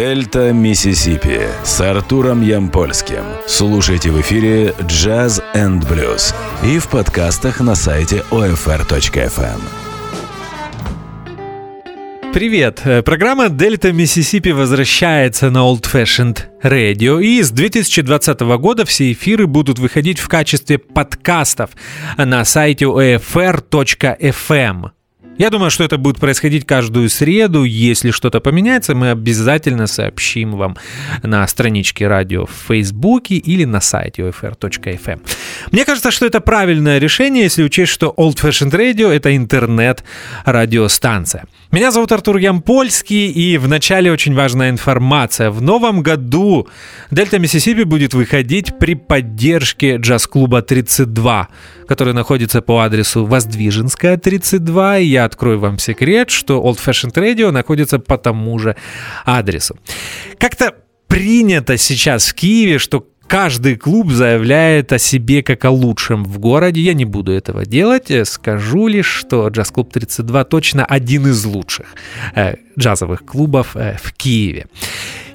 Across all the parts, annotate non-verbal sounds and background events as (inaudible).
Дельта Миссисипи с Артуром Ямпольским. Слушайте в эфире Jazz and Blues и в подкастах на сайте OFR.FM. Привет! Э, программа Дельта Миссисипи возвращается на Old Fashioned Radio, и с 2020 года все эфиры будут выходить в качестве подкастов на сайте OFR.FM. Я думаю, что это будет происходить каждую среду. Если что-то поменяется, мы обязательно сообщим вам на страничке радио в Фейсбуке или на сайте ofr.fm. Мне кажется, что это правильное решение, если учесть, что Old Fashioned Radio — это интернет-радиостанция. Меня зовут Артур Ямпольский, и в начале очень важная информация. В новом году Дельта Миссисипи будет выходить при поддержке джаз-клуба 32, который находится по адресу Воздвиженская, 32. И я открою вам секрет, что Old Fashioned Radio находится по тому же адресу. Как-то принято сейчас в Киеве, что каждый клуб заявляет о себе как о лучшем в городе. Я не буду этого делать. Скажу лишь, что джаз-клуб 32 точно один из лучших э, джазовых клубов э, в Киеве.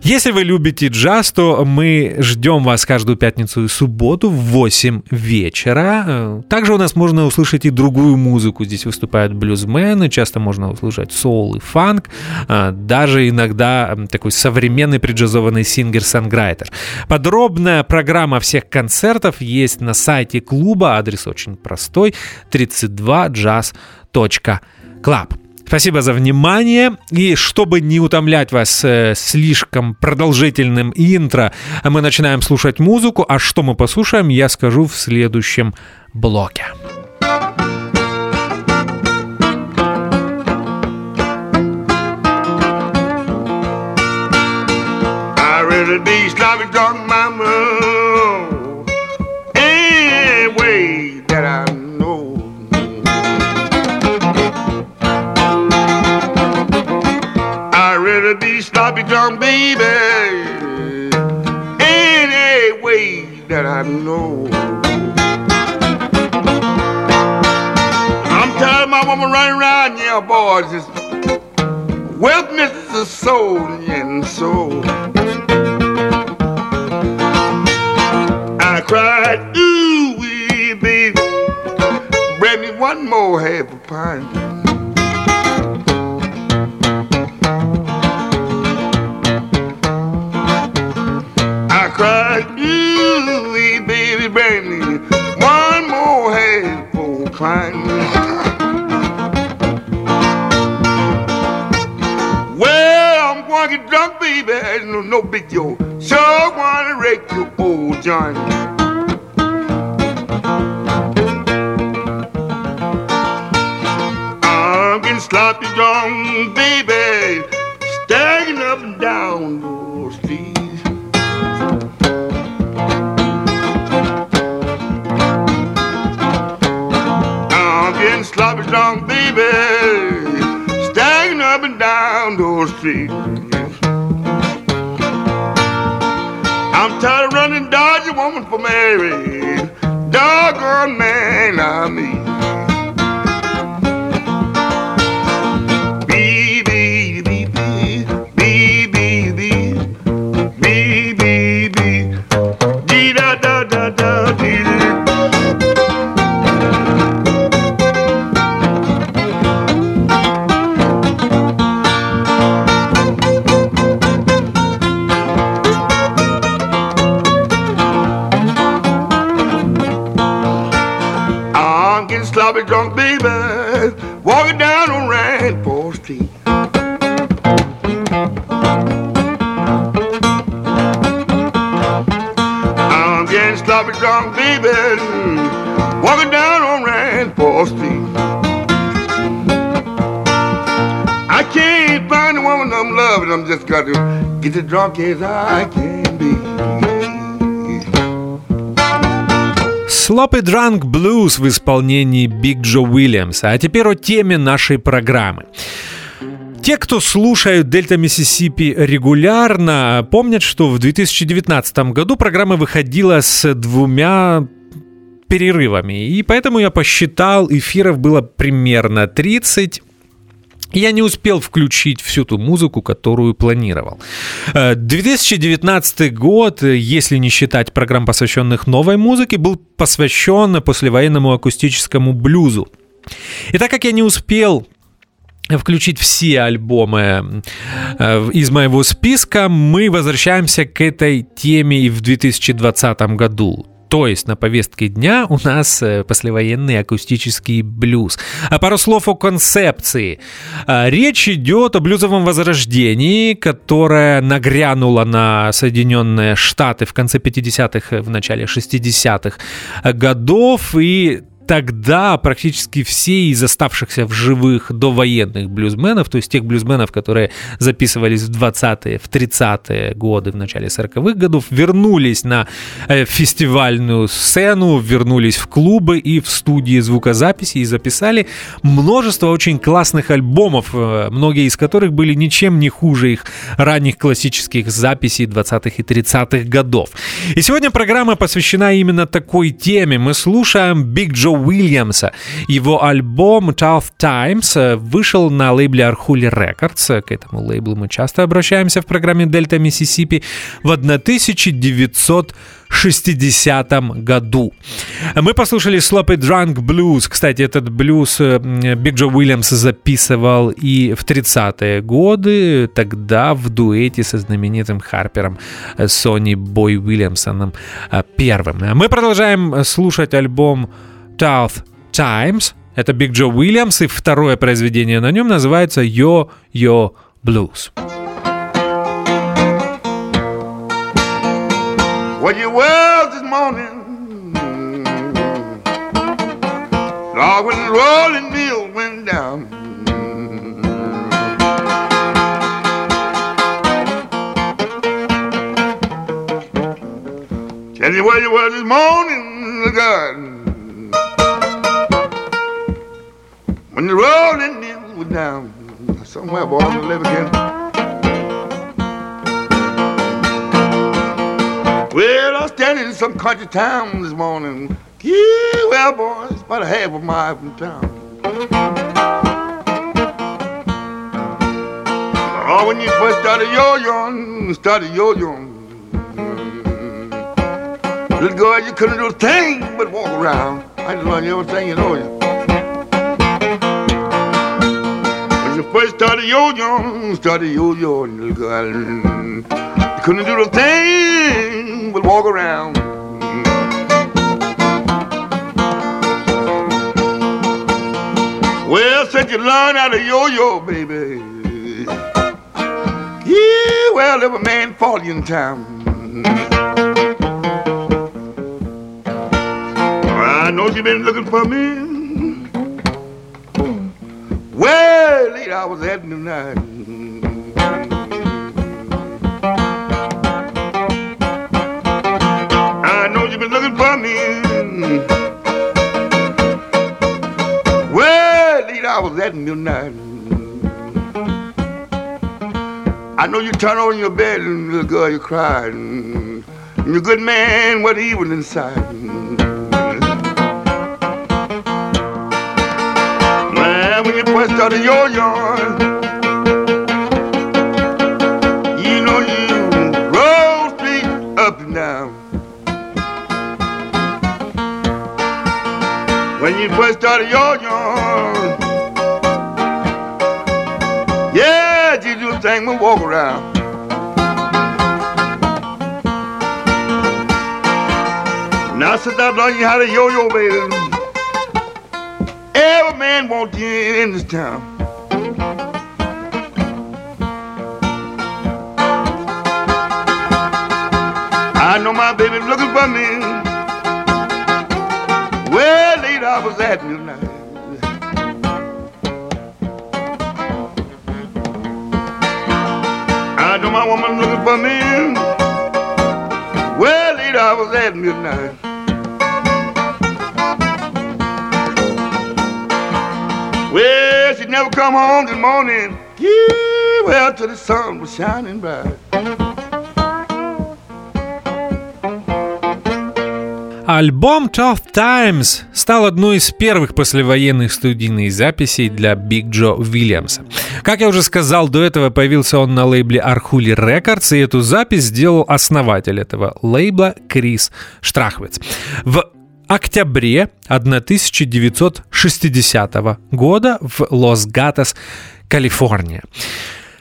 Если вы любите джаз, то мы ждем вас каждую пятницу и субботу в 8 вечера. Э, также у нас можно услышать и другую музыку. Здесь выступают блюзмены, часто можно услышать соул и фанк, э, даже иногда такой современный преджазованный сингер-санграйтер. Подробная программа всех концертов есть на сайте клуба, адрес очень простой, 32jazz.club. Спасибо за внимание. И чтобы не утомлять вас э, слишком продолжительным интро, мы начинаем слушать музыку. А что мы послушаем, я скажу в следующем блоке. really baby any way that I know. I'm tired of my woman running around, yeah, boys. Wealth misses the soul and soul. I cried, ooh, wee, baby, bring me one more half a pint. Cried, ooh, baby, me one more handful crying. Well, I'm going to get drunk, baby, no, no big deal. Sure want to wreck your old joint. I'm getting sloppy drunk, baby, staggering up and down the street. Sloppy drunk baby, staggering up and down those streets. I'm tired of running Dodge a woman for Mary, doggone man I mean. As drunk as I can be. Sloppy Drunk Blues в исполнении Биг Джо Уильямса. А теперь о теме нашей программы. Те, кто слушают Дельта Миссисипи регулярно, помнят, что в 2019 году программа выходила с двумя перерывами. И поэтому я посчитал, эфиров было примерно 30. Я не успел включить всю ту музыку, которую планировал. 2019 э, год, если не считать программ, посвященных новой музыке, был посвящен послевоенному акустическому блюзу. И так как я не успел включить все альбомы э, из моего списка, мы возвращаемся к этой теме и в 2020 году. То есть на повестке дня у нас э, послевоенный акустический блюз. А пару слов о концепции. А, речь идет о блюзовом возрождении, которое нагрянуло на Соединенные Штаты в конце 50-х, в начале 60-х годов и тогда практически все из оставшихся в живых довоенных блюзменов, то есть тех блюзменов, которые записывались в 20-е, в 30-е годы, в начале 40-х годов, вернулись на э, фестивальную сцену, вернулись в клубы и в студии звукозаписи и записали множество очень классных альбомов, э, многие из которых были ничем не хуже их ранних классических записей 20-х и 30-х годов. И сегодня программа посвящена именно такой теме. Мы слушаем Big Joe Уильямса. Его альбом Tough Times э, вышел на лейбле Arhuli Records. К этому лейблу мы часто обращаемся в программе Дельта Миссисипи в 1900 60 году. Мы послушали Sloppy Drunk Blues. Кстати, этот блюз Биг Джо Уильямс записывал и в 30-е годы, тогда в дуэте со знаменитым Харпером э, Сони Бой Уильямсоном э, первым. Мы продолжаем слушать альбом Tough Times. Это Биг Джо Уильямс, и второе произведение на нем называется Yo Yo Blues. What you was this morning, Lord, when rolling mill went down. Tell you where you were this morning, God. When the rolling hills were down, somewhere, boy, to live again. Well, I was standing in some country town this morning. Yeah, well, boys, about a half a mile from town. Oh, when you first started yo-yoing, started yo-yoing. Little girl, you couldn't do a thing but walk around. I just learned everything you know. First started yo-yo, started yo-yo, little girl. You couldn't do the thing but walk around. Well, since you learned how to yo-yo, baby. Yeah, well, every man fought you in town. I know you've been looking for me. Well, late hours at night. I know you've been looking for me. Well. I know you turn in your bed and little girl you cried. And you're good man, what evil inside. First started your yard. You know you roll straight up and down. When you first started your yard. Yeah, you do a thing and walk around. Now since I've learned you how to yo-yo, baby. Every man wants you in this town. I know my baby looking for me. Well, late hours at midnight. I know my woman looking for me. Well, late hours at midnight. Come home this morning. Yeah, well, till the sun was shining bright. Альбом Tough Times стал одной из первых послевоенных студийных записей для Биг Джо Уильямса. Как я уже сказал, до этого появился он на лейбле Arhoolie Records, и эту запись сделал основатель этого лейбла Крис Штрахвиц. В октябре 1960 года в Лос-Гатос, Калифорния.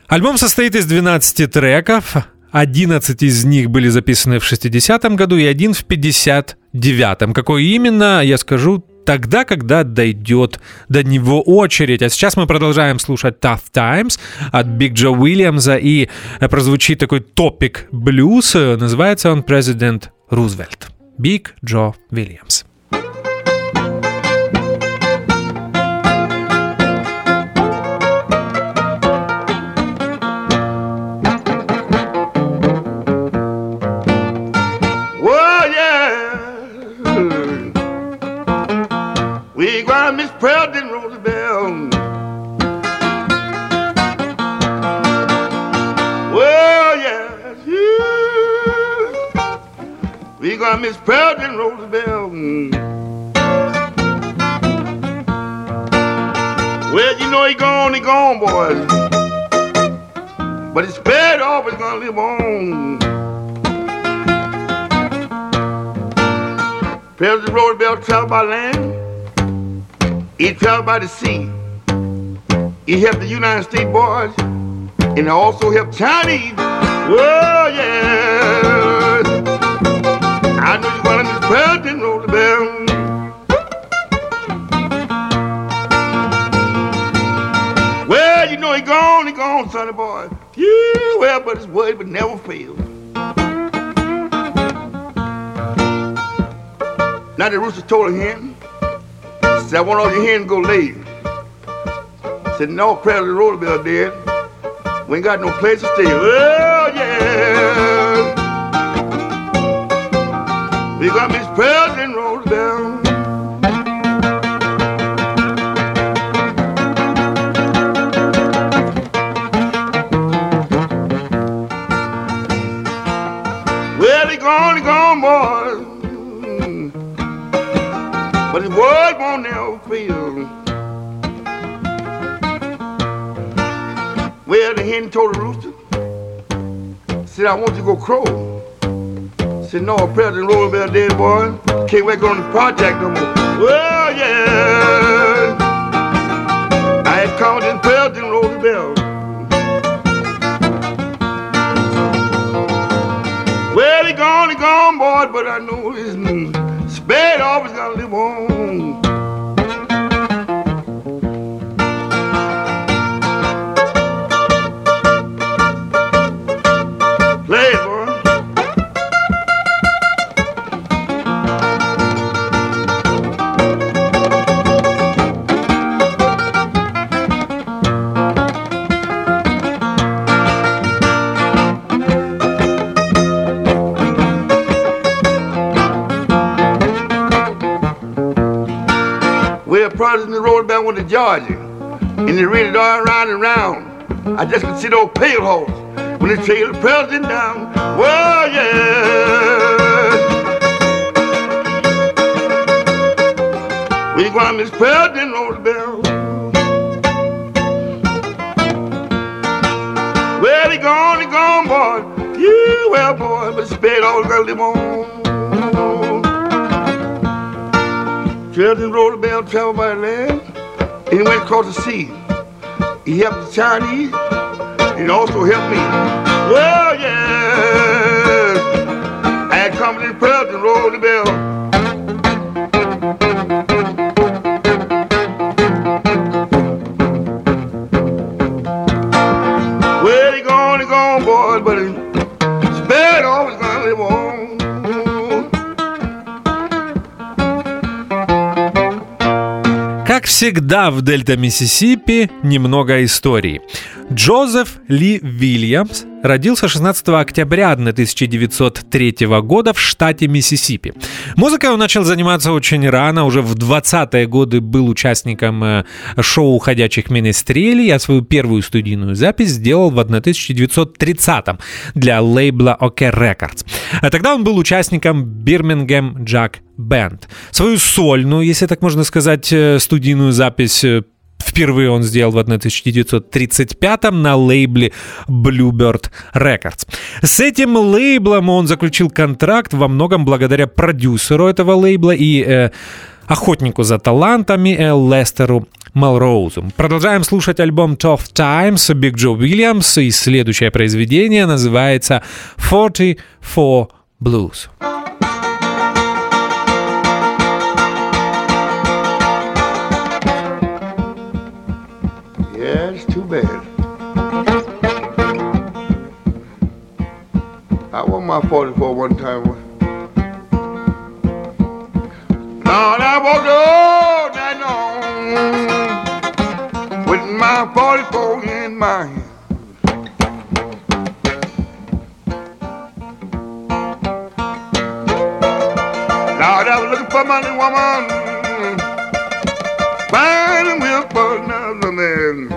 Альбом состоит из 12 треков, 11 из них были записаны в 60-м году и один в 59-м. Какой именно, я скажу тогда, когда дойдет до него очередь. А сейчас мы продолжаем слушать Tough Times от Биг Джо Уильямса, и прозвучит такой топик блюз, называется он Президент Рузвельт. Big Joe Williams. Gonna miss President Roosevelt. Hmm. Well, you know he gone, he gone, boys. But his spirit always gonna live on. President Roosevelt traveled by land. He traveled by the sea. He helped the United States boys, and he also helped Chinese. Whoa, yeah. I know you're gonna miss President Roosevelt. Well, you know he gone, he gone, sonny boy. Yeah, well, but his word would never fail. Now the rooster told hen, said, I want all your hens go lay. Said, no, President Roosevelt did. We ain't got no place to stay. We got Miss President Roosevelt. Well, he gone, he gone, boys. But his word won't never fail. Well, the hen told the rooster, said, I want you to go crow. Said, no, President Roosevelt dead, boy. Can't wait on the project no more. Well, yeah. I had called in President Roosevelt. Well, he gone, he gone, boy, but I know his spade always gotta live on. to Georgia, and they really don't and round. I just can see those pale holes when they trail the president down. Well, yeah. We want Miss president on the bill. Well, he gone, he gone, boy. Yeah, well, boy, but spade all the girl they want. Children roll the bell, travel by land and he went across the sea. He helped the Chinese and also helped me. Well, yeah, I had company President Roosevelt. Well, всегда в Дельта Миссисипи немного истории. Джозеф Ли Вильямс родился 16 октября 1903 года в штате Миссисипи. Музыкой он начал заниматься очень рано, уже в 20-е годы был участником э, шоу «Ходячих менестрелей», а свою первую студийную запись сделал в 1930-м для лейбла OK Records. А тогда он был участником Birmingham Jack Band. Свою сольную, если так можно сказать, э, студийную запись э, Впервые он сделал в 1935-м на лейбле Bluebird Records. С этим лейблом он заключил контракт во многом благодаря продюсеру этого лейбла и э, охотнику за талантами э, Лестеру Мелроузу. Продолжаем слушать альбом Tough Times Биг Джо Уильямс, и следующее произведение называется 44 Blues. My 44 one time. Lord, I walked all night long with my 44 in my hand. Lord, I was looking for my woman, finding will for another man.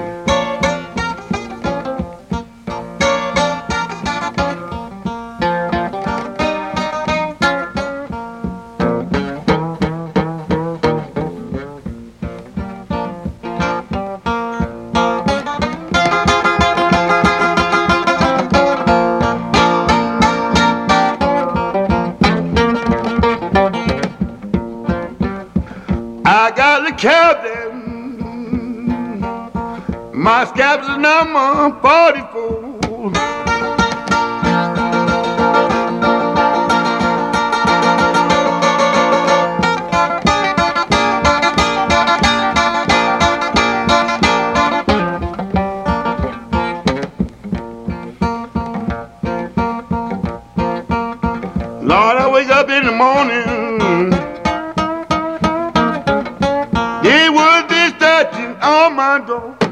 My scab's number 44. go.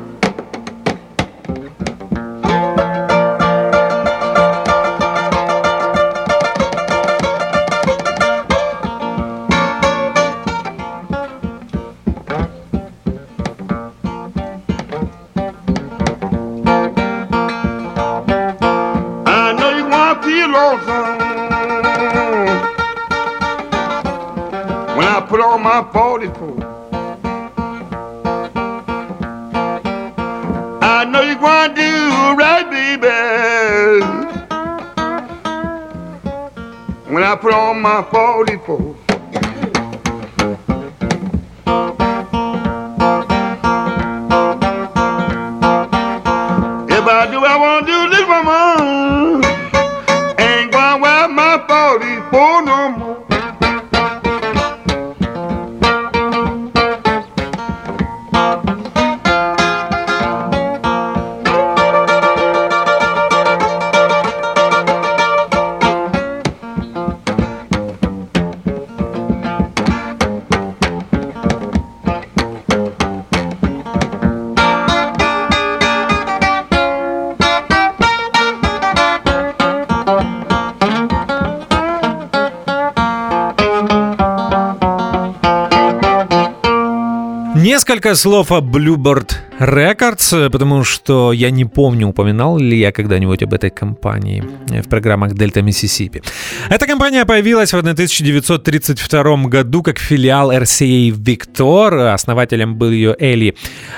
Несколько слов о Bluebird Records, потому что я не помню, упоминал ли я когда-нибудь об этой компании в программах Дельта Миссисипи. Эта компания появилась в 1932 году как филиал RCA Victor. Основателем был ее Элли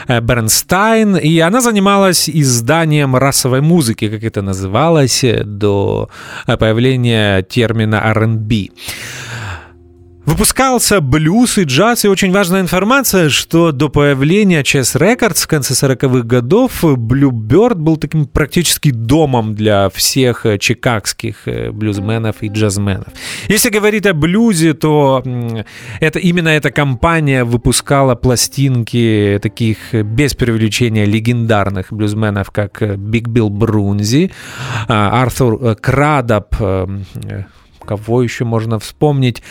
э, Бернстайн, и она занималась изданием расовой музыки, как это называлось, до появления термина R&B. Выпускался блюз и джаз, и очень важная информация, что до появления Chess Records в конце 40-х годов Bluebird был таким практически домом для всех чикагских э, блюзменов и джазменов. Если говорить о блюзе, то это именно эта компания выпускала пластинки таких без привлечения легендарных блюзменов, как Биг Билл Брунзи, Артур Крадоп, кого еще можно вспомнить?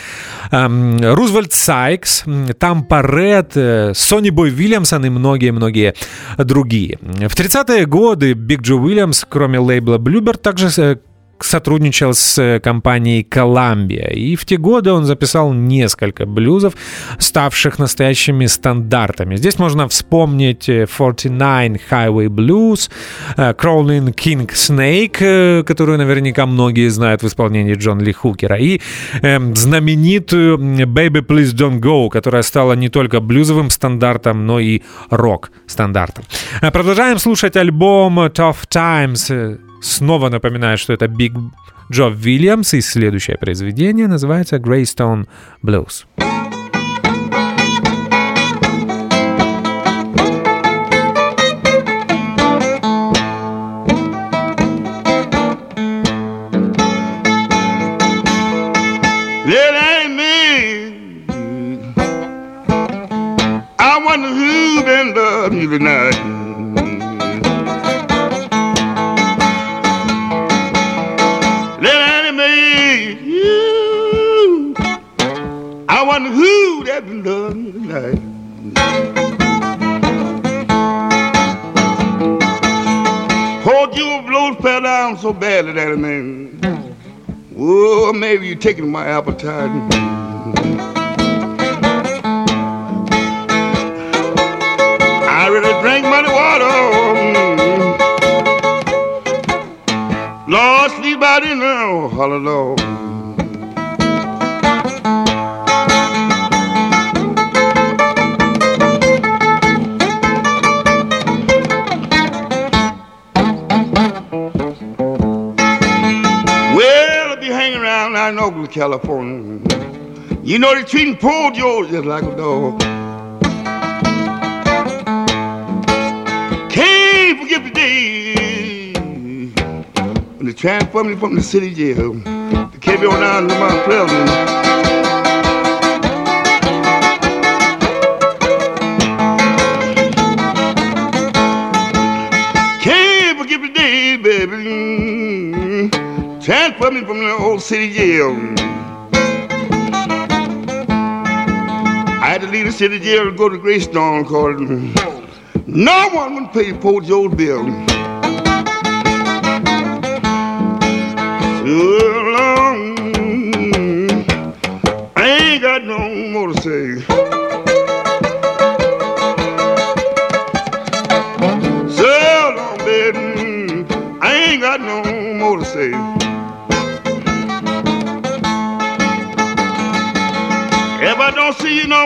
Эм, Рузвельт Сайкс, Тампа Ред, Сони Бой Вильямсон и многие-многие другие. В 30-е годы Биг Джо Уильямс, кроме лейбла Bluebird, также э, сотрудничал с э, компанией Columbia, и в те годы он записал несколько блюзов, ставших настоящими стандартами. Здесь можно вспомнить 49 э, Highway Blues, э, Crawling King Snake, которую наверняка многие знают в исполнении Джон Ли Хукера, и э, знаменитую Baby Please Don't Go, которая стала не только блюзовым стандартом, но и рок-стандартом. Продолжаем слушать альбом Tough Times Снова напоминаю, что это Биг Джо Вильямс, и следующее произведение называется Blues. Been loving you tonight. Who that been done tonight. Poor Jewel blows fell down so badly that it man. Oh, maybe you're taking my appetite. I really drank money water. Lord, sleep out in hallelujah. In California. You know they treating poor Joe just like a dog. Can't forget the day when they transferred me from the city jail. Came me on down to Mount Pleasant. Transfer me from the old city jail. I had to leave the city jail and go to Greystone because no one would pay poor Joe's bill. So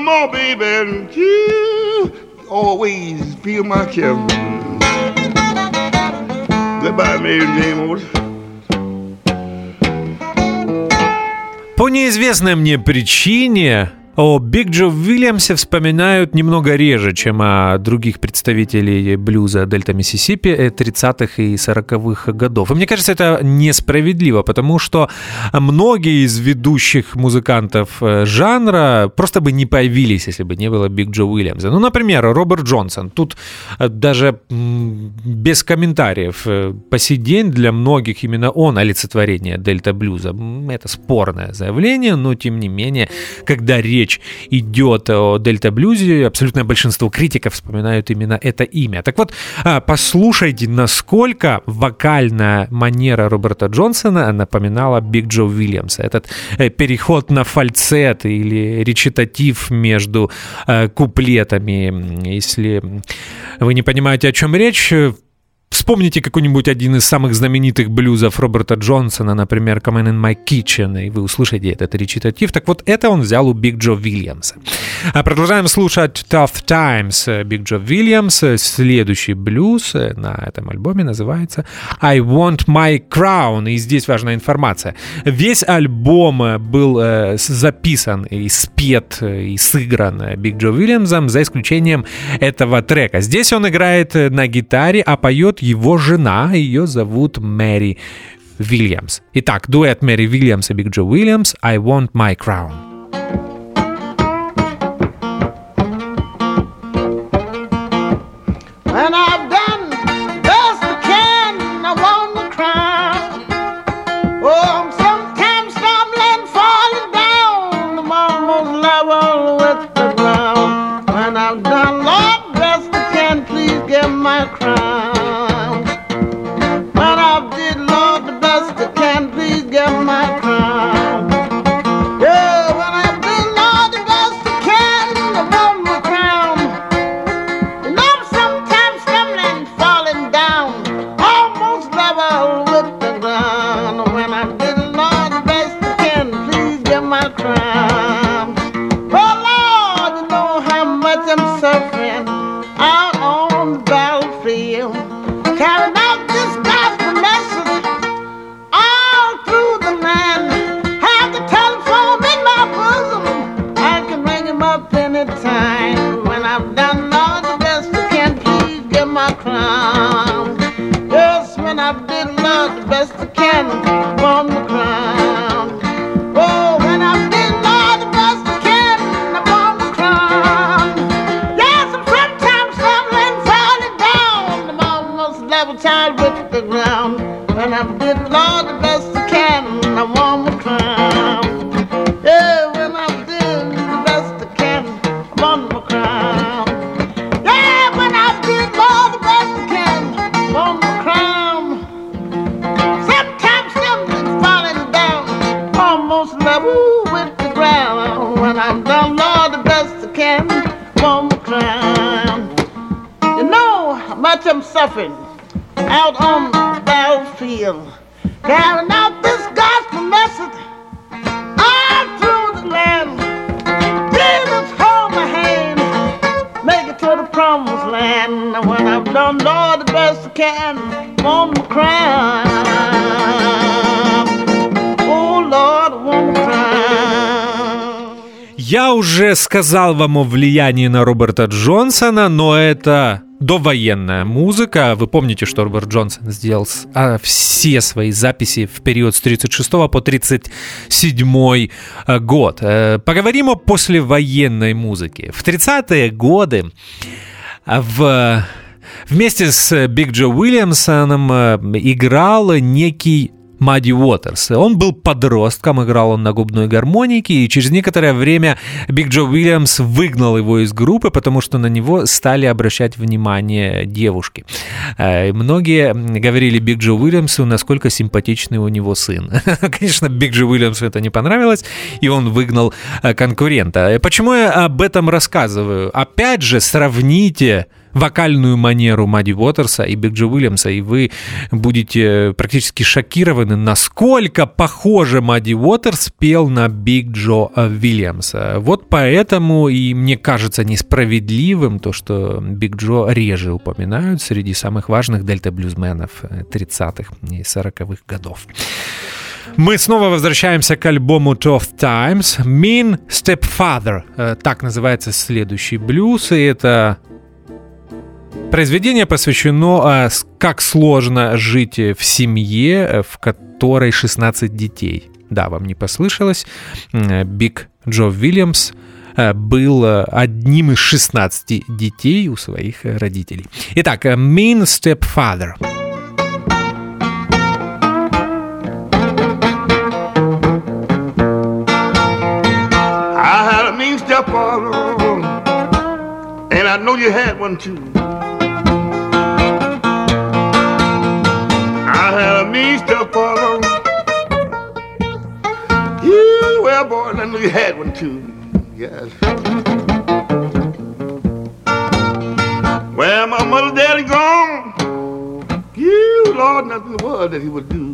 no more, baby, you always feel my care. Goodbye, Mary Jane По неизвестной мне причине о Биг Джо Уильямсе вспоминают немного реже, чем о других представителей блюза Дельта Миссисипи 30-х и 40-х годов. И мне кажется, это несправедливо, потому что многие из ведущих музыкантов э, жанра просто бы не появились, если бы не было Биг Джо Уильямса. Ну, например, Роберт Джонсон. Тут э, даже без комментариев. Э, по сей день для многих именно он олицетворение Дельта Блюза. Это спорное заявление, но тем не менее, когда речь речь идет о Дельта Блюзе, абсолютное большинство критиков вспоминают именно это имя. Так вот, а, послушайте, насколько вокальная манера Роберта Джонсона напоминала Биг Джо Уильямса. Этот э, переход на фальцет или речитатив между э, куплетами. Если вы не понимаете, о чем речь, Вспомните какой-нибудь один из самых знаменитых блюзов Роберта Джонсона, например, Come in my kitchen, и вы услышите этот речитатив. Так вот, это он взял у Биг Джо Вильямса. А продолжаем слушать Tough Times Биг Джо Вильямс. Следующий блюз на этом альбоме называется I Want My Crown. И здесь важная информация. Весь альбом был э, записан и спет и сыгран Биг Джо Вильямсом, за исключением этого трека. Здесь он играет на гитаре, а поет его жена, ее зовут Мэри Вильямс. Итак, дуэт Мэри Вильямс и Биг Джо Уильямс «I Want My Crown». Я уже сказал вам о влиянии на Роберта Джонсона, но это довоенная музыка. Вы помните, что Роберт Джонсон сделал а, все свои записи в период с 36 по 37 э, год. Э, Поговорим о послевоенной музыке. В 30-е годы а, в, вместе с Биг Джо Уильямсоном э, играл некий Мадди Уотерс. Он был подростком, играл он на губной гармонике, и через некоторое время Биг Джо Уильямс выгнал его из группы, потому что на него стали обращать внимание девушки. Э, и Многие говорили Биг Джо Уильямсу, насколько симпатичный у него сын. (laughs) Конечно, Биг Джо Уильямсу это не понравилось, и он выгнал э, конкурента. Э, Почему я об этом рассказываю? Опять же, сравните вокальную манеру Мадди Уотерса и Биг Джо Уильямса, и вы будете практически шокированы, насколько похоже Мадди Уотерс пел на Биг Джо Уильямса. Вот поэтому и мне кажется несправедливым то, что Биг Джо реже упоминают среди самых важных дельта-блюзменов э, 30-х и 40-х годов. Мы снова возвращаемся к альбому Tough Times. Mean Stepfather. Э, Так называется следующий блюз. И это Произведение посвящено, а, как сложно жить э, в семье, э, в которой 16 детей. Да, вам не послышалось. Э, Биг Джо Уильямс был одним из 16 детей у своих родителей. Итак, Mean Stepfather. And I know you had one too. Well, boy, I know you had one too. Yes. Well, my mother, daddy gone. You, Lord, nothing in the world that he would do.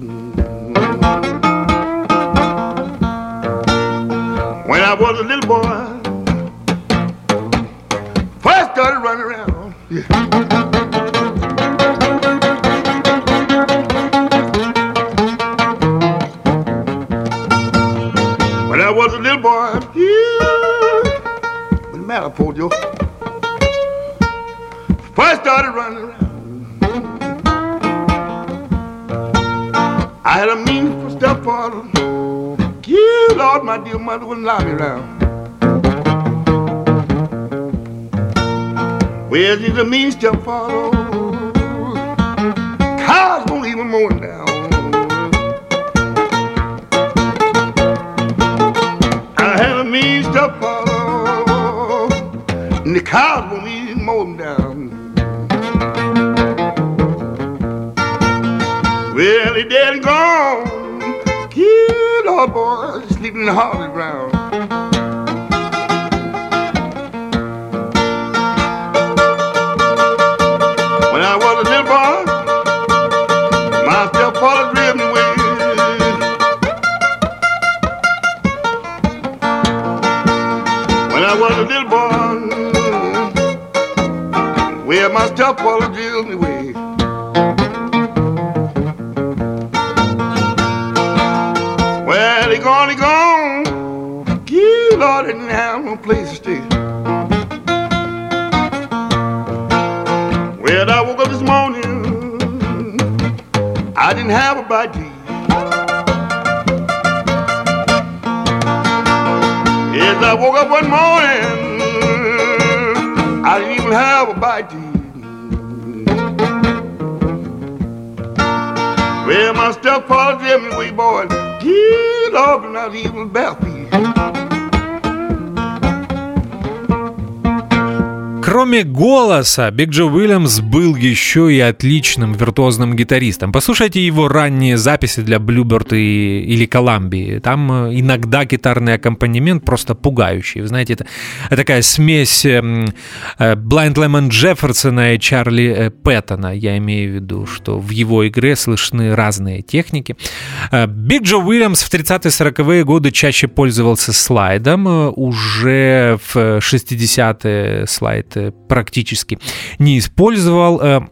When I was a little boy, the means to follow. Cars won't even mow it down. I have the means to follow, and the cars won't even mow them down. Well, they dead and gone. Kid, old boy, sleeping in the hard ground. My stepfather drove me away. Well, he gone, he gone. You, Lord, didn't have no place to stay. Well, I woke up this morning. I didn't have a bite to I woke up one morning, I Paul Jimmy, we boys, get up, not even Bethel. Кроме голоса, Биг Джо Уильямс был еще и отличным виртуозным гитаристом. Послушайте его ранние записи для Bluebird и, или Коламбии. Там э, иногда гитарный аккомпанемент просто пугающий. Вы знаете, это такая смесь эм, э, Blind Lemon Джефферсона и Чарли э, Пэттона. Я имею в виду, что в его игре слышны разные техники. Биг Джо Уильямс в 30-40-е годы чаще пользовался слайдом. Уже в 60-е слайд практически не использовал.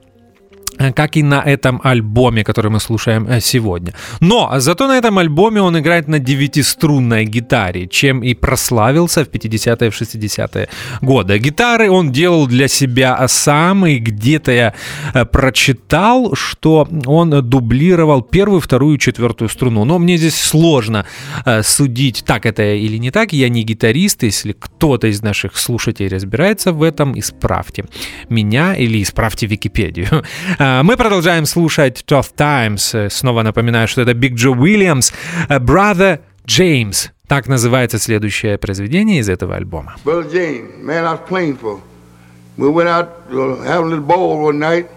Э, как и на этом альбоме, который мы слушаем э, сегодня. Но зато на этом альбоме он играет на девятиструнной гитаре, чем и прославился в 50-е и 60-е годы. Гитары он делал для себя сам, и где-то я э, прочитал, что он дублировал первую, вторую, четвертую струну. Но мне здесь сложно судить, так это или не так. Я не гитарист, если кто-то из наших слушателей разбирается в этом, исправьте меня или исправьте Википедию. (laughs) А, мы продолжаем слушать Tough Times. Снова напоминаю, что это Big Joe Williams, Brother James. Так называется следующее произведение из этого альбома. Brother James, man, I was playing for. We went out uh, having a little ball one night.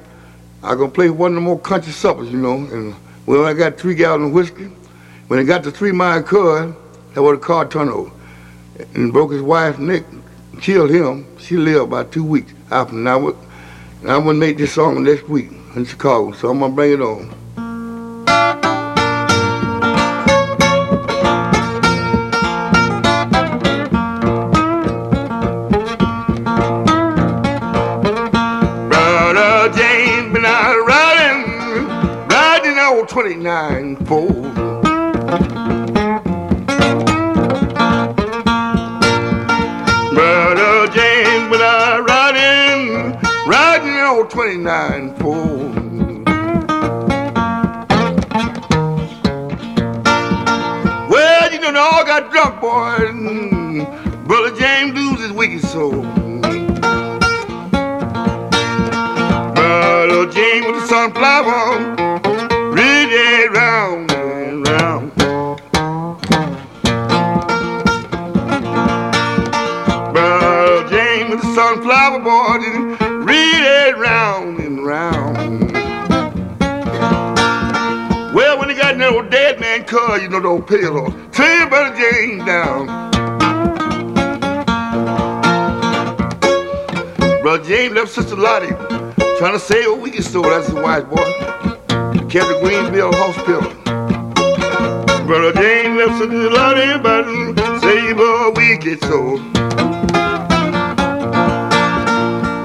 I gonna play one of the more country suppers, you know. And we only got three gallons of whiskey. When it got to three mile cut, that was a car turned over and broke his wife's neck, killed him. She lived about two weeks after. Now, and I'm gonna make this song next week in Chicago, so I'm gonna bring it on. Brother James riding, riding old 29 fold. Old 29. Well, you know, they all got drunk, boy. Brother James lose his wicked soul. Brother James with the sunflower, car, you know, the old pillow, turn Brother James down. Brother James left Sister Lottie trying to save a weekend store. That's his wife, boy. Kept the Greenville Hospital. Brother James left Sister Lottie but save a weekend store.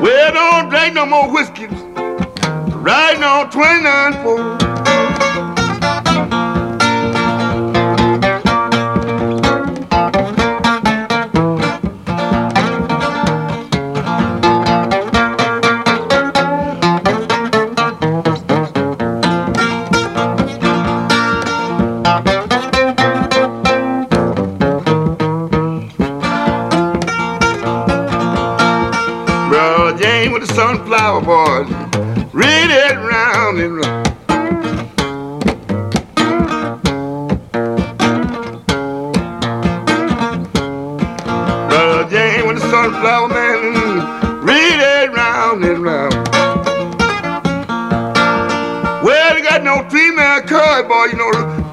Well, don't drink no more whiskey. Riding on 29 4.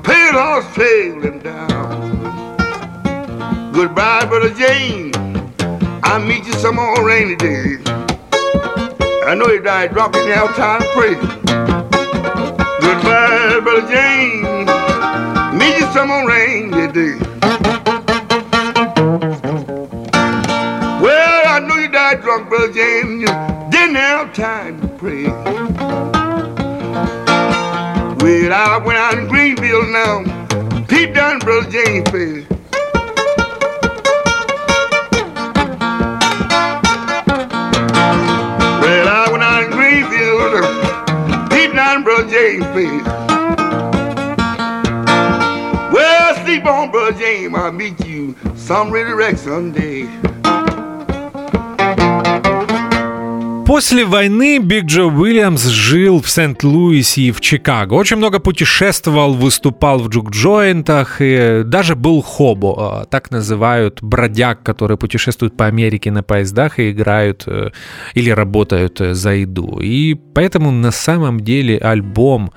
Pale horse trailing down. Goodbye, Brother James. I'll meet you some more rainy days. I know you died drunk in the outside pray. Goodbye, Brother James. Meet you some more rainy days. Well, I know you died drunk, Brother James. You didn't have time to pray. Well, I went out in Greenville now. Pete Dunn, Brother James, baby. Well, I went out in Greenville. Pete Dunn, Brother James, baby. Well, sleep on, Brother James. I'll meet you some redirect someday. После войны Биг Джо Уильямс жил в Сент-Луисе и в Чикаго. Очень много путешествовал, выступал в джук-джойнтах и даже был хобо. а, Так называют бродяг, которые путешествуют по Америке на поездах и играют э, или работают э, за еду. И поэтому на самом деле альбом,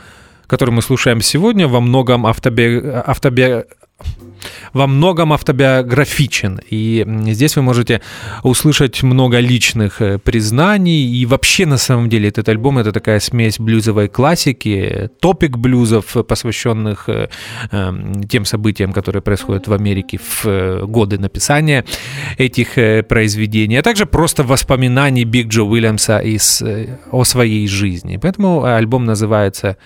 который мы слушаем сегодня, во многом автоби... автоби во многом автобиографичен. И здесь вы можете услышать много личных э, признаний. И вообще, на самом деле, этот альбом — это такая смесь блюзовой классики, topic блюзов, посвященных э, эм, тем событиям, которые происходят в Америке в э, годы написания этих произведений, а также просто воспоминаний Биг Джо Уильямса из, о своей жизни. Поэтому альбом называется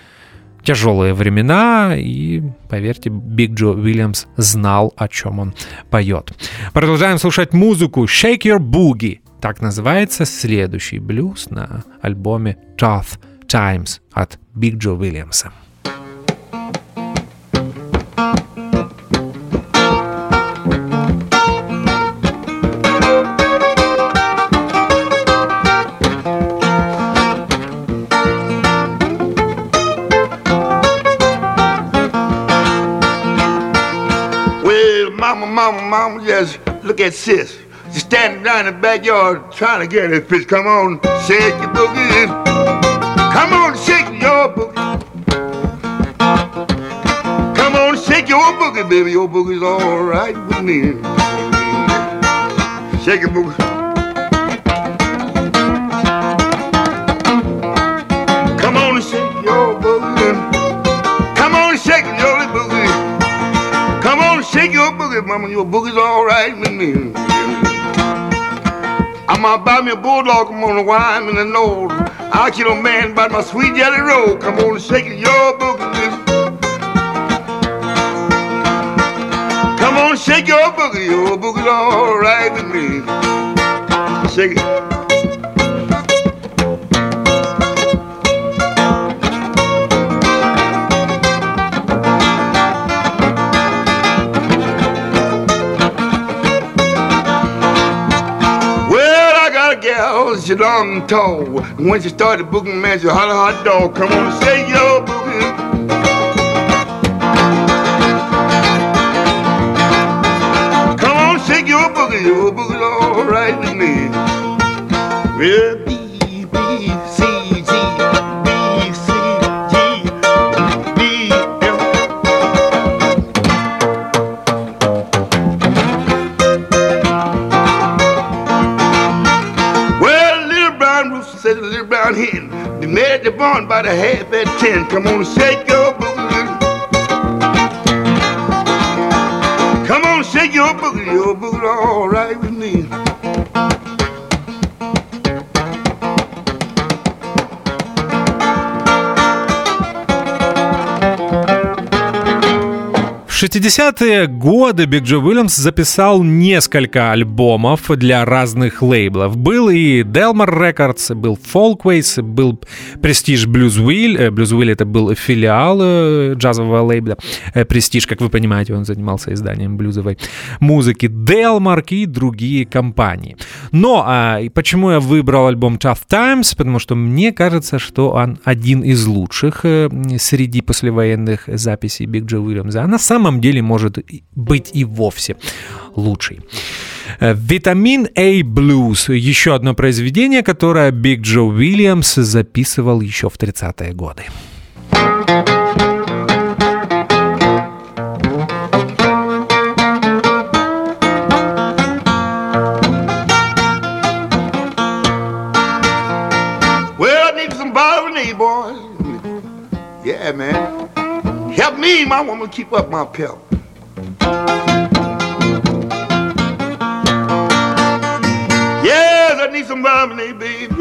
тяжелые времена, и, поверьте, Биг Джо Уильямс знал, о чем он поет. Продолжаем слушать музыку Shake Your Boogie. Так называется следующий блюз на альбоме Tough Times от Биг Джо Уильямса. Mama, mama, just look at sis. She's standing down in the backyard trying to get this fish. Come on, shake your boogie. Come on, shake your boogie. Come on, shake your boogie, baby. Your boogie's all right with me. Shake your boogie. Boogie, mama. Your boogie's all right with me. I'm gonna buy me a bulldog. I'm gonna wine in the nose. I'll kill a man by my sweet jelly roll. Come on and shake your boogie. Come on, shake your boogie. Your boogie's all right with me. Shake it. Once your long told, once you start the booking, man, you holler hot dog. Come on, say yo booking. Come on, shake your boogie, your boogie all right with me. Yeah. Barn by half at ten. Come on, shake your boogie. Come on, shake your boogie, your boogie all right with me. 60-е годы Биг Джо Уильямс записал несколько альбомов для разных лейблов. Был и Delmar Records, был Folkways, был Prestige Bluesville. Э, Bluesville это был филиал э, джазового лейбла. Э, Prestige, как вы понимаете, он занимался изданием блюзовой музыки. Delmark и другие компании. Но а, почему я выбрал альбом Tough Times? Потому что мне кажется, что он один из лучших среди послевоенных записей Биг Джо Уильямса. А на самом деле может быть и вовсе лучший. Э, Vitamin A Blues. Еще одно произведение, которое Биг Джо Уильямс записывал еще в 30-е годы. Help me, my woman, keep up my pep. Yes, I need some bottle baby.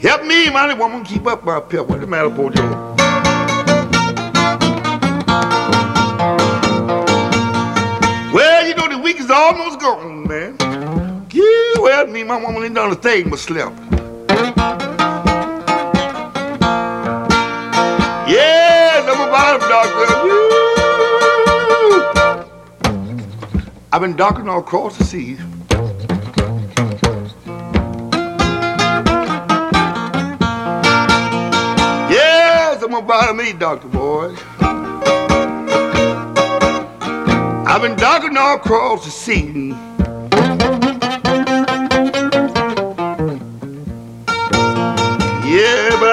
Help me, my woman, keep up my pep. What's the matter, Joe? Well, you know the week is almost gone, man. Yeah, well, me my woman ain't done a thing but slept. Yeah, double bottom, doctor. Woo! I've been docking all across the seas. Yeah, someone bother me, doctor boy. I've been docking all across the sea.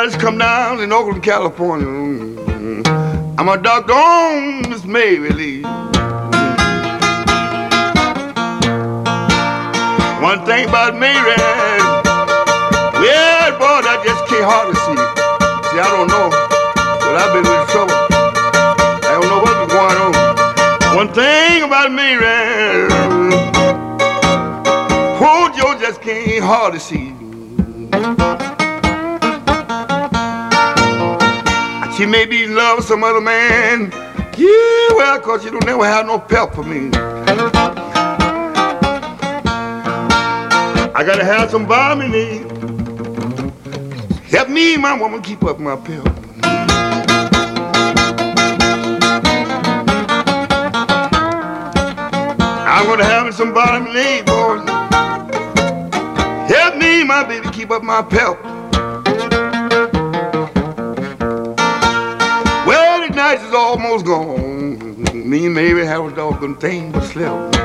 Just come down in Oakland, California. Mm-hmm. I'm a on Miss Mary Lee. Mm-hmm. One thing about Mary, well, boy, I just can't hardly see. See, I don't know, but I've been with trouble. I don't know what's going on. One thing about Mary, oh, Joe just can't hardly see. She may be in love some other man. Yeah, well, cause she don't never have no pep for me. I gotta have some in me. Help me, my woman, keep up my pep. I'm gonna have some me, boy. Help me, my baby, keep up my pep. Night is almost gone. Me and Mary have a doggone thing but slept.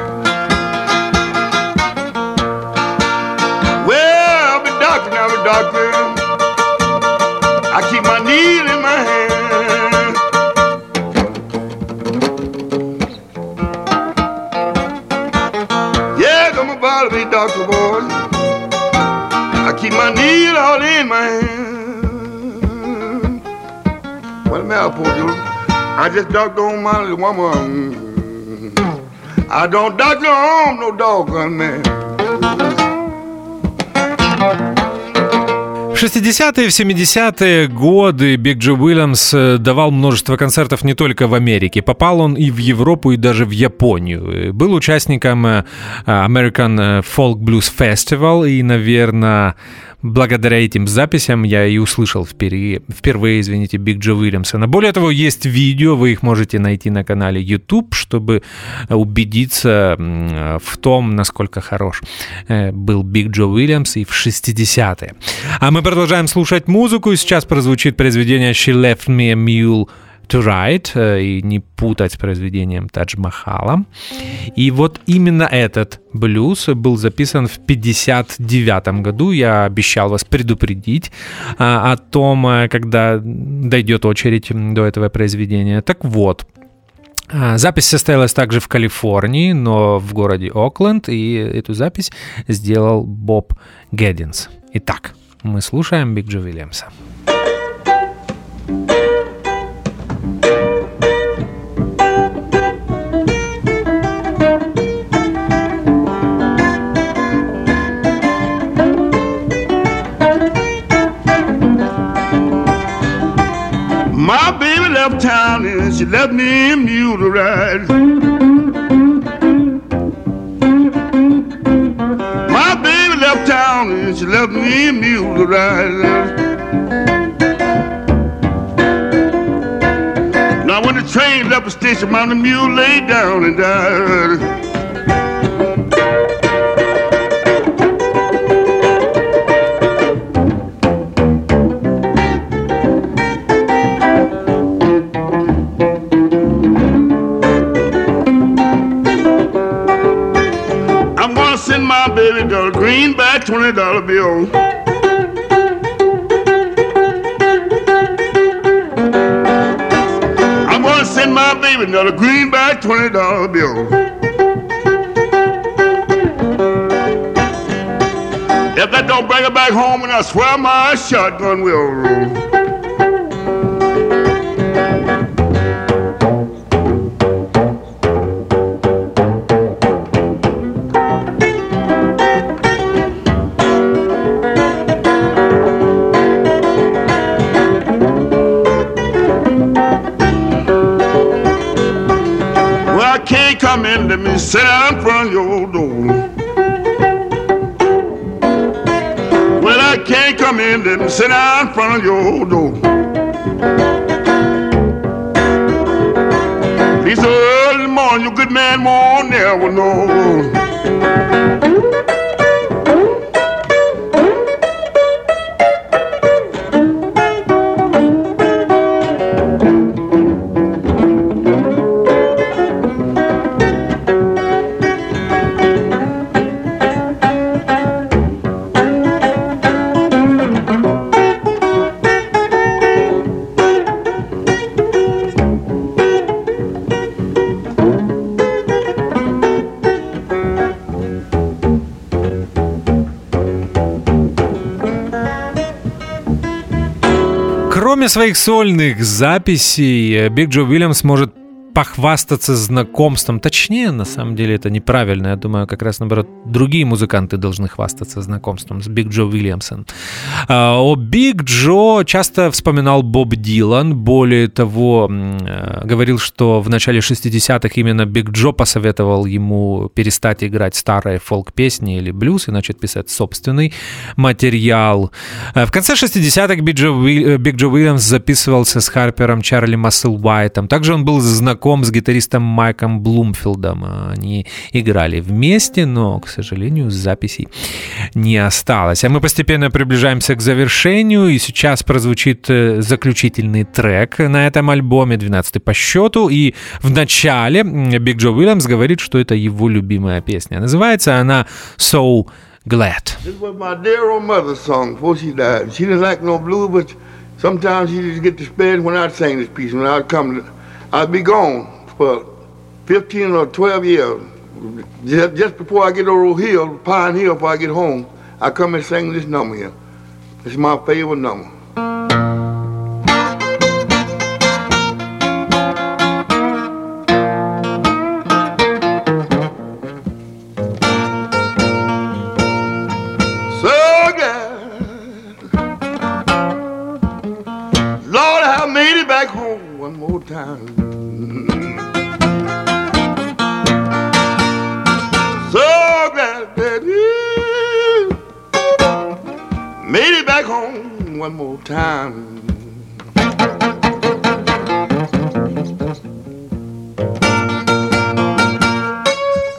Well, I'm a doctor, I'm a doctor. I keep my needle in my hand. Yeah, I'm about be doctor, boy. I keep my needle all in my hand. Poor dude? I just on my woman. I don't on no doggone man. В 60-е и в 70-е годы Биг Джо Уильямс э, давал множество концертов не только в Америке. Попал он и в Европу, и даже в Японию. Был участником э, American Folk Blues Festival и, наверное, благодаря этим записям я и услышал впервые, впервые извините, Биг Джо Уильямсона. Более того, есть видео, вы их можете найти на канале YouTube, чтобы убедиться в том, насколько хорош э, был Биг Джо Уильямс и в 60-е. А мы продолжаем слушать музыку, и сейчас прозвучит произведение «She Left Me a Mule to Ride» э, и не путать с произведением Тадж Махала. И вот именно этот блюз был записан в 59 году. Я обещал вас предупредить а, о том, э, когда дойдет очередь до этого произведения. Так вот, а, Запись состоялась также в Калифорнии, но в городе Окленд, и эту запись сделал Боб Геддинс. Итак, мы слушаем Биг Джо Уильямса. Left town and she left me mule ride. My baby left town and she left me mule ride. Now when the train left the station, my mule laid down and died. Send my baby a greenback twenty dollar bill. I'm gonna send my baby another greenback twenty dollar bill. If that don't bring her back home, and I swear my shotgun will. Well, sit down in front of your door. Well, I can't come in, me sit down in front of your door. It's early in the morning, you good man won't never know. Своих сольных записей, э, Биг Джо Уильямс может похвастаться знакомством. Точнее, на самом деле это неправильно. Я думаю, как раз наоборот, другие музыканты должны хвастаться знакомством с Биг Джо Уильямсом. А, О Биг Джо часто вспоминал Боб Дилан. Более того, э, говорил, что в начале 60-х именно Биг Джо посоветовал ему перестать играть старые фолк-песни или блюз и начать писать собственный материал. Э, В конце 60-х Биг Джо, Уи- э, Биг Джо Уильямс записывался с Харпером Чарли Масселвайтом. Также он был знаком с гитаристом Майком Блумфилдом. Они играли вместе, но, к сожалению, записей не осталось. А мы постепенно приближаемся к завершению, и сейчас прозвучит э, заключительный трек на этом альбоме, 12 по счету, и в начале Биг Джо Уильямс говорит, что это его любимая песня. Называется она «So Glad». Sometimes she just get spell when I'd sing this piece. When I'd come, I'd be gone for 15 or 12 years. Just, just before I get over Hill, Pine Hill, before I get home, I come and sing this number here. It's my favorite number. So back home one more time.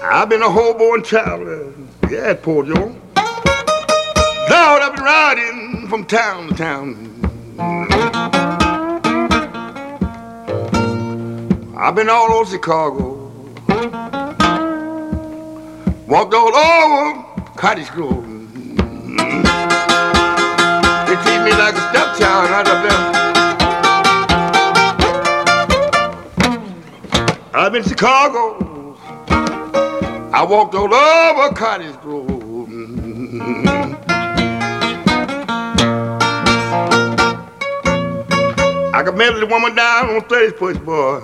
I've been a hobo and traveler. Yeah, poor Joe. Lord, I've been riding from town to town. I've been all over Chicago. Walked all over Cottage Grove. Right up there. I'm in Chicago. I walked all over Cottage Grove. I could measure the woman down on 31st, boy.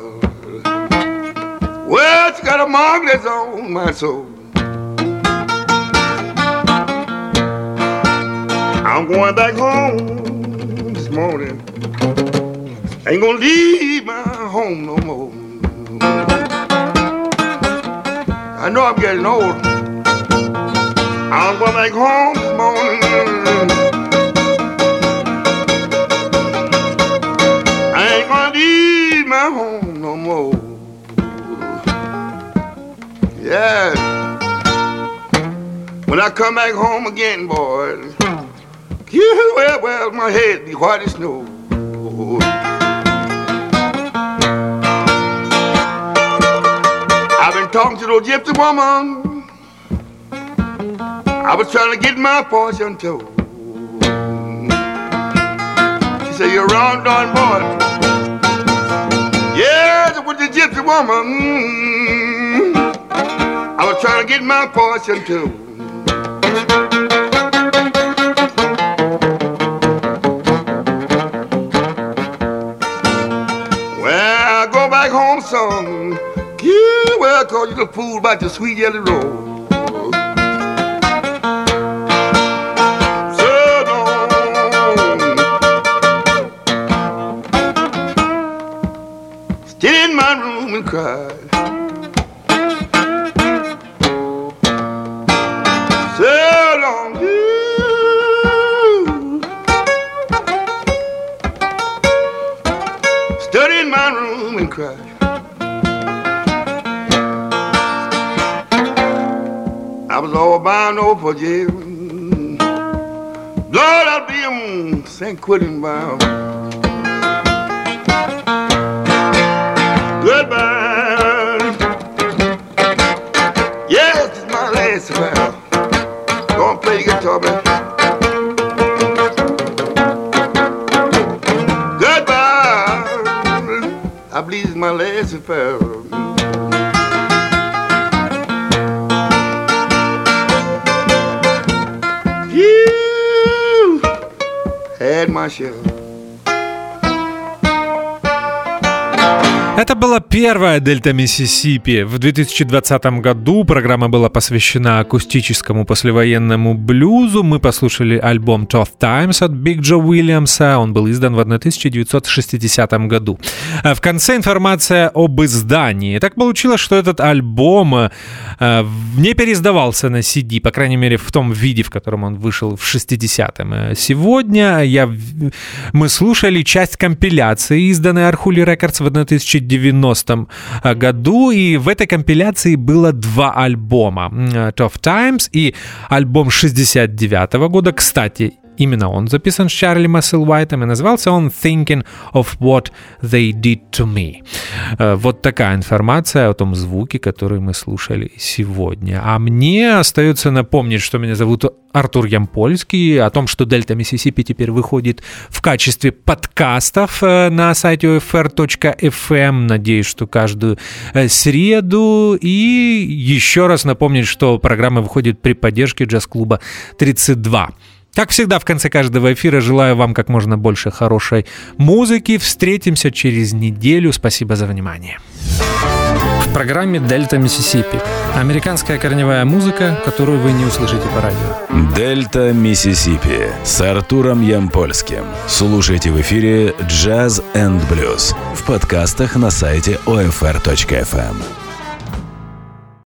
Well, she got a that's on my soul. I'm going back home morning. Ain't gonna leave my home no more. I know I'm getting old. I'm gonna back home this morning. I ain't gonna leave my home no more. Yeah. When I come back home again, boys, you well, well, my head be white as snow. I've been talking to the gypsy woman. I was trying to get my fortune too. She said, You're wrong, darn boy. Yes, it was the gypsy woman. I was trying to get my fortune too. call you the fool about your sweet yellow rose. Still in my room and cry. couldn't had my share. Это была первая Дельта Миссисипи. В 2020 году программа была посвящена акустическому послевоенному блюзу. Мы послушали альбом Tough Times от Биг Джо Уильямса. Он был издан в 1960 году. А В конце информация об издании. Так получилось, что этот альбом э, не переиздавался на CD, по крайней мере, в том виде, в котором он вышел в 60-м. Сегодня я, мы слушали часть компиляции, изданной Архули Рекордс в 1990 году, и в этой компиляции было два альбома. М, Tough Times и альбом 69 года. Кстати, Именно он записан с Чарли Масселвайтом, и назывался он «Thinking of what they did to me». Э, Вот такая информация о том звуке, который мы слушали сегодня. А мне остается напомнить, что меня зовут Артур Ямпольский, о том, что «Дельта Миссисипи» теперь выходит в качестве подкастов э, на сайте OFR.FM. Надеюсь, что каждую э, среду. И еще раз напомнить, что программа выходит при поддержке джаз-клуба 32. Как всегда, в конце каждого эфира желаю вам как можно больше хорошей музыки. Встретимся через неделю. Спасибо за внимание. В программе «Дельта Миссисипи» американская корневая музыка, которую вы не услышите по радио. Дельта Миссисипи с Артуром Ямпольским. Слушайте в эфире Jazz and Blues в подкастах на сайте OFR.FM.